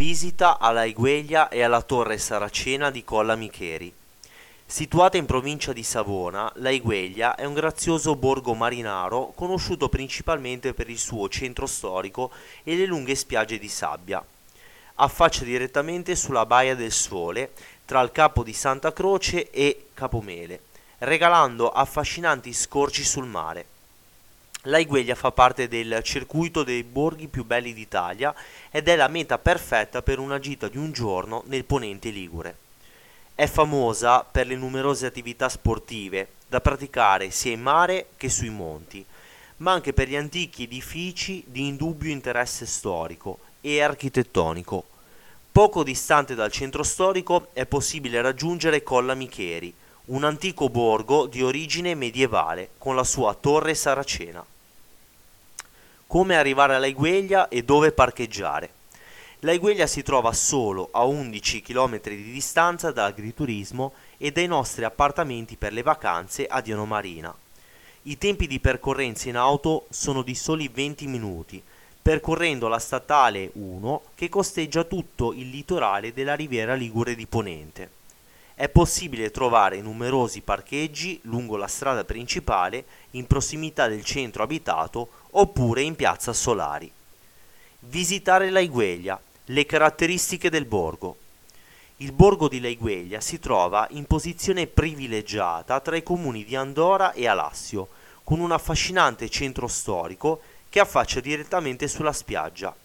Visita alla Igueglia e alla Torre Saracena di Colla Micheri. Situata in provincia di Savona, la Igueglia è un grazioso borgo marinaro conosciuto principalmente per il suo centro storico e le lunghe spiagge di sabbia. Affaccia direttamente sulla Baia del Sole, tra il Capo di Santa Croce e Capomele, regalando affascinanti scorci sul mare. La Igueglia fa parte del circuito dei borghi più belli d'Italia ed è la meta perfetta per una gita di un giorno nel ponente ligure. È famosa per le numerose attività sportive da praticare sia in mare che sui monti, ma anche per gli antichi edifici di indubbio interesse storico e architettonico. Poco distante dal centro storico è possibile raggiungere Colla Micheri, un antico borgo di origine medievale con la sua torre saracena. Come arrivare alla Igueglia e dove parcheggiare? La Igueglia si trova solo a 11 km di distanza dall'agriturismo e dai nostri appartamenti per le vacanze a Diano Marina. I tempi di percorrenza in auto sono di soli 20 minuti, percorrendo la statale 1 che costeggia tutto il litorale della Riviera Ligure di Ponente è possibile trovare numerosi parcheggi lungo la strada principale in prossimità del centro abitato oppure in piazza Solari. Visitare Laigueglia, le caratteristiche del borgo. Il borgo di Laigueglia si trova in posizione privilegiata tra i comuni di Andora e Alassio, con un affascinante centro storico che affaccia direttamente sulla spiaggia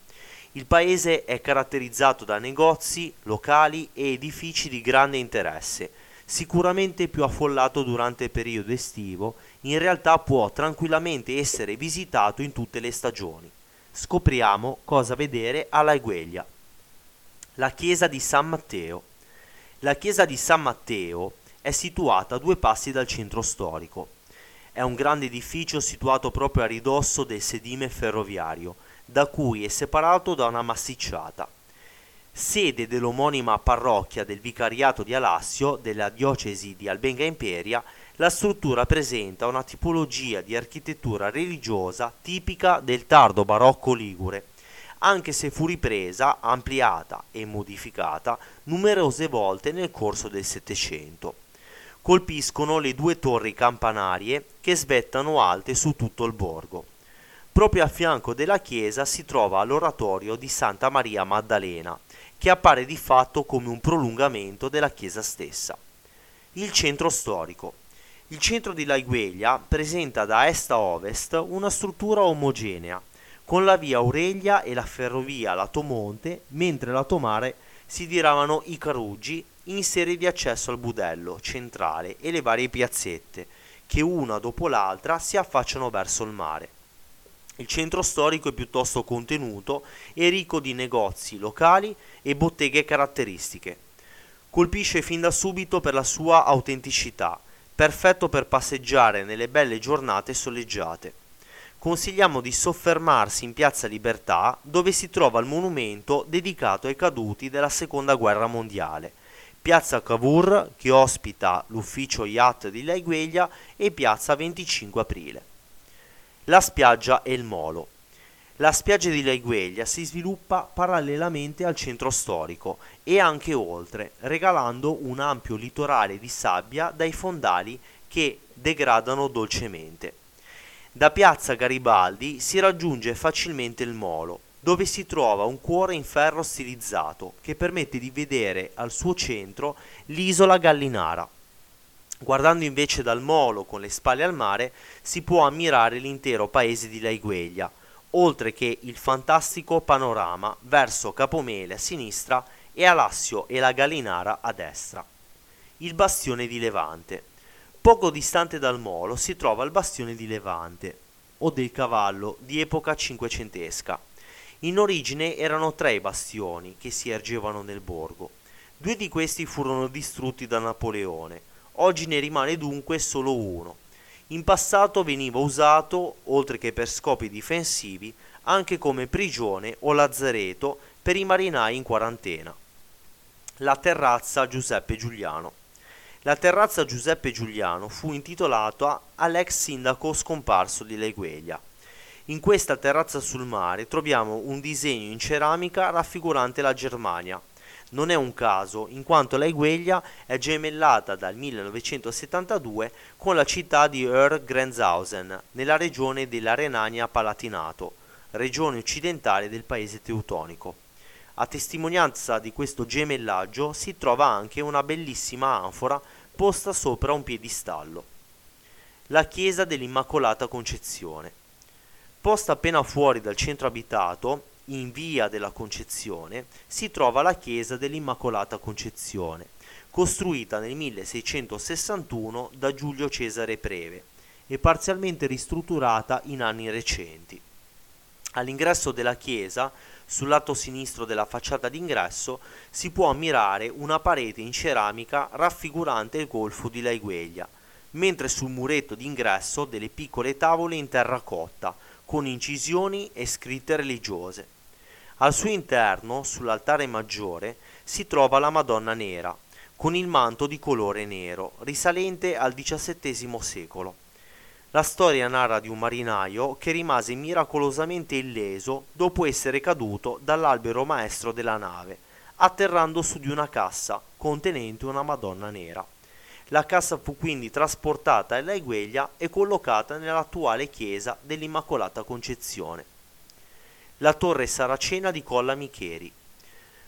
il paese è caratterizzato da negozi, locali e edifici di grande interesse. Sicuramente più affollato durante il periodo estivo, in realtà può tranquillamente essere visitato in tutte le stagioni. Scopriamo cosa vedere alla Egueglia. La chiesa di San Matteo. La chiesa di San Matteo è situata a due passi dal centro storico. È un grande edificio situato proprio a ridosso del sedime ferroviario, da cui è separato da una massicciata. Sede dell'omonima parrocchia del vicariato di Alassio della diocesi di Albenga Imperia, la struttura presenta una tipologia di architettura religiosa tipica del tardo barocco ligure, anche se fu ripresa, ampliata e modificata numerose volte nel corso del Settecento. Colpiscono le due torri campanarie che svettano alte su tutto il borgo. Proprio a fianco della chiesa si trova l'oratorio di Santa Maria Maddalena, che appare di fatto come un prolungamento della chiesa stessa. Il centro storico. Il centro di Laigueglia presenta da est a ovest una struttura omogenea, con la via Aurelia e la ferrovia Lato Monte, mentre lato mare si diravano i Caruggi in serie di accesso al budello centrale e le varie piazzette, che una dopo l'altra si affacciano verso il mare. Il centro storico è piuttosto contenuto e ricco di negozi locali e botteghe caratteristiche. Colpisce fin da subito per la sua autenticità, perfetto per passeggiare nelle belle giornate soleggiate. Consigliamo di soffermarsi in Piazza Libertà, dove si trova il monumento dedicato ai caduti della Seconda Guerra Mondiale. Piazza Cavour, che ospita l'ufficio yacht di Laigueglia, e Piazza 25 Aprile. La spiaggia e il molo. La spiaggia di Laigueglia si sviluppa parallelamente al centro storico e anche oltre, regalando un ampio litorale di sabbia dai fondali che degradano dolcemente. Da piazza Garibaldi si raggiunge facilmente il molo, dove si trova un cuore in ferro stilizzato che permette di vedere al suo centro l'isola Gallinara. Guardando invece dal molo con le spalle al mare si può ammirare l'intero paese di Laigueglia, oltre che il fantastico panorama verso Capomele a sinistra e Alassio e la Gallinara a destra. Il bastione di Levante. Poco distante dal molo si trova il bastione di Levante, o del cavallo, di epoca cinquecentesca. In origine erano tre i bastioni che si ergevano nel borgo. Due di questi furono distrutti da Napoleone, Oggi ne rimane dunque solo uno. In passato veniva usato, oltre che per scopi difensivi, anche come prigione o lazzareto per i marinai in quarantena. La terrazza Giuseppe Giuliano. La terrazza Giuseppe Giuliano fu intitolata all'ex sindaco scomparso di Legueglia. In questa terrazza sul mare troviamo un disegno in ceramica raffigurante la Germania. Non è un caso, in quanto la Egueglia è gemellata dal 1972 con la città di Ur-Grenzhausen, nella regione della Renania-Palatinato, regione occidentale del paese teutonico. A testimonianza di questo gemellaggio si trova anche una bellissima anfora posta sopra un piedistallo. La chiesa dell'Immacolata Concezione. Posta appena fuori dal centro abitato, in via della Concezione, si trova la chiesa dell'Immacolata Concezione, costruita nel 1661 da Giulio Cesare Preve e parzialmente ristrutturata in anni recenti. All'ingresso della chiesa, sul lato sinistro della facciata d'ingresso, si può ammirare una parete in ceramica raffigurante il golfo di Laigueglia, mentre sul muretto d'ingresso delle piccole tavole in terracotta, con incisioni e scritte religiose. Al suo interno, sull'altare maggiore, si trova la Madonna Nera, con il manto di colore nero, risalente al XVII secolo. La storia narra di un marinaio che rimase miracolosamente illeso dopo essere caduto dall'albero maestro della nave, atterrando su di una cassa contenente una Madonna nera. La cassa fu quindi trasportata alla Egueglia e collocata nell'attuale chiesa dell'Immacolata Concezione. La torre saracena di Colla Micheri.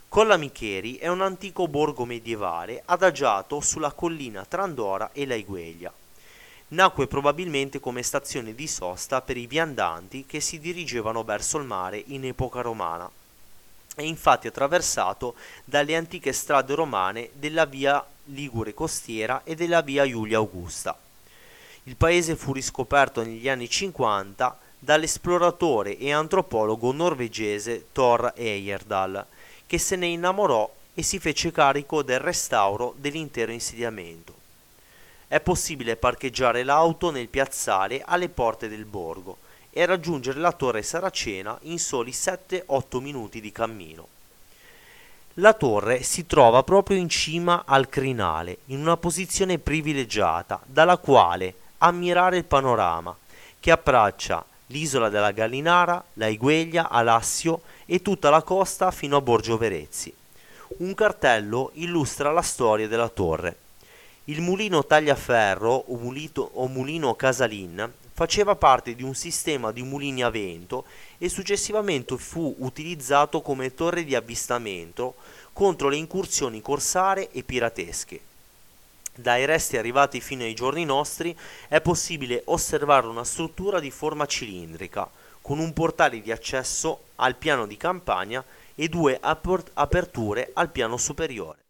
Colla Micheri è un antico borgo medievale adagiato sulla collina tra Andora e la Egueglia nacque probabilmente come stazione di sosta per i viandanti che si dirigevano verso il mare in epoca romana. È infatti attraversato dalle antiche strade romane della via Ligure costiera e della via Iulia Augusta. Il paese fu riscoperto negli anni 50 dall'esploratore e antropologo norvegese Thor Heyerdahl, che se ne innamorò e si fece carico del restauro dell'intero insediamento. È possibile parcheggiare l'auto nel piazzale alle porte del borgo e raggiungere la torre saracena in soli 7-8 minuti di cammino. La torre si trova proprio in cima al crinale, in una posizione privilegiata, dalla quale ammirare il panorama, che abbraccia l'isola della Gallinara, la Igueglia, Alassio e tutta la costa fino a Borgio Verezzi. Un cartello illustra la storia della torre. Il mulino tagliaferro o, mulito, o mulino casalin faceva parte di un sistema di mulini a vento e successivamente fu utilizzato come torre di avvistamento contro le incursioni corsare e piratesche. Dai resti arrivati fino ai giorni nostri è possibile osservare una struttura di forma cilindrica, con un portale di accesso al piano di campagna e due aperture al piano superiore.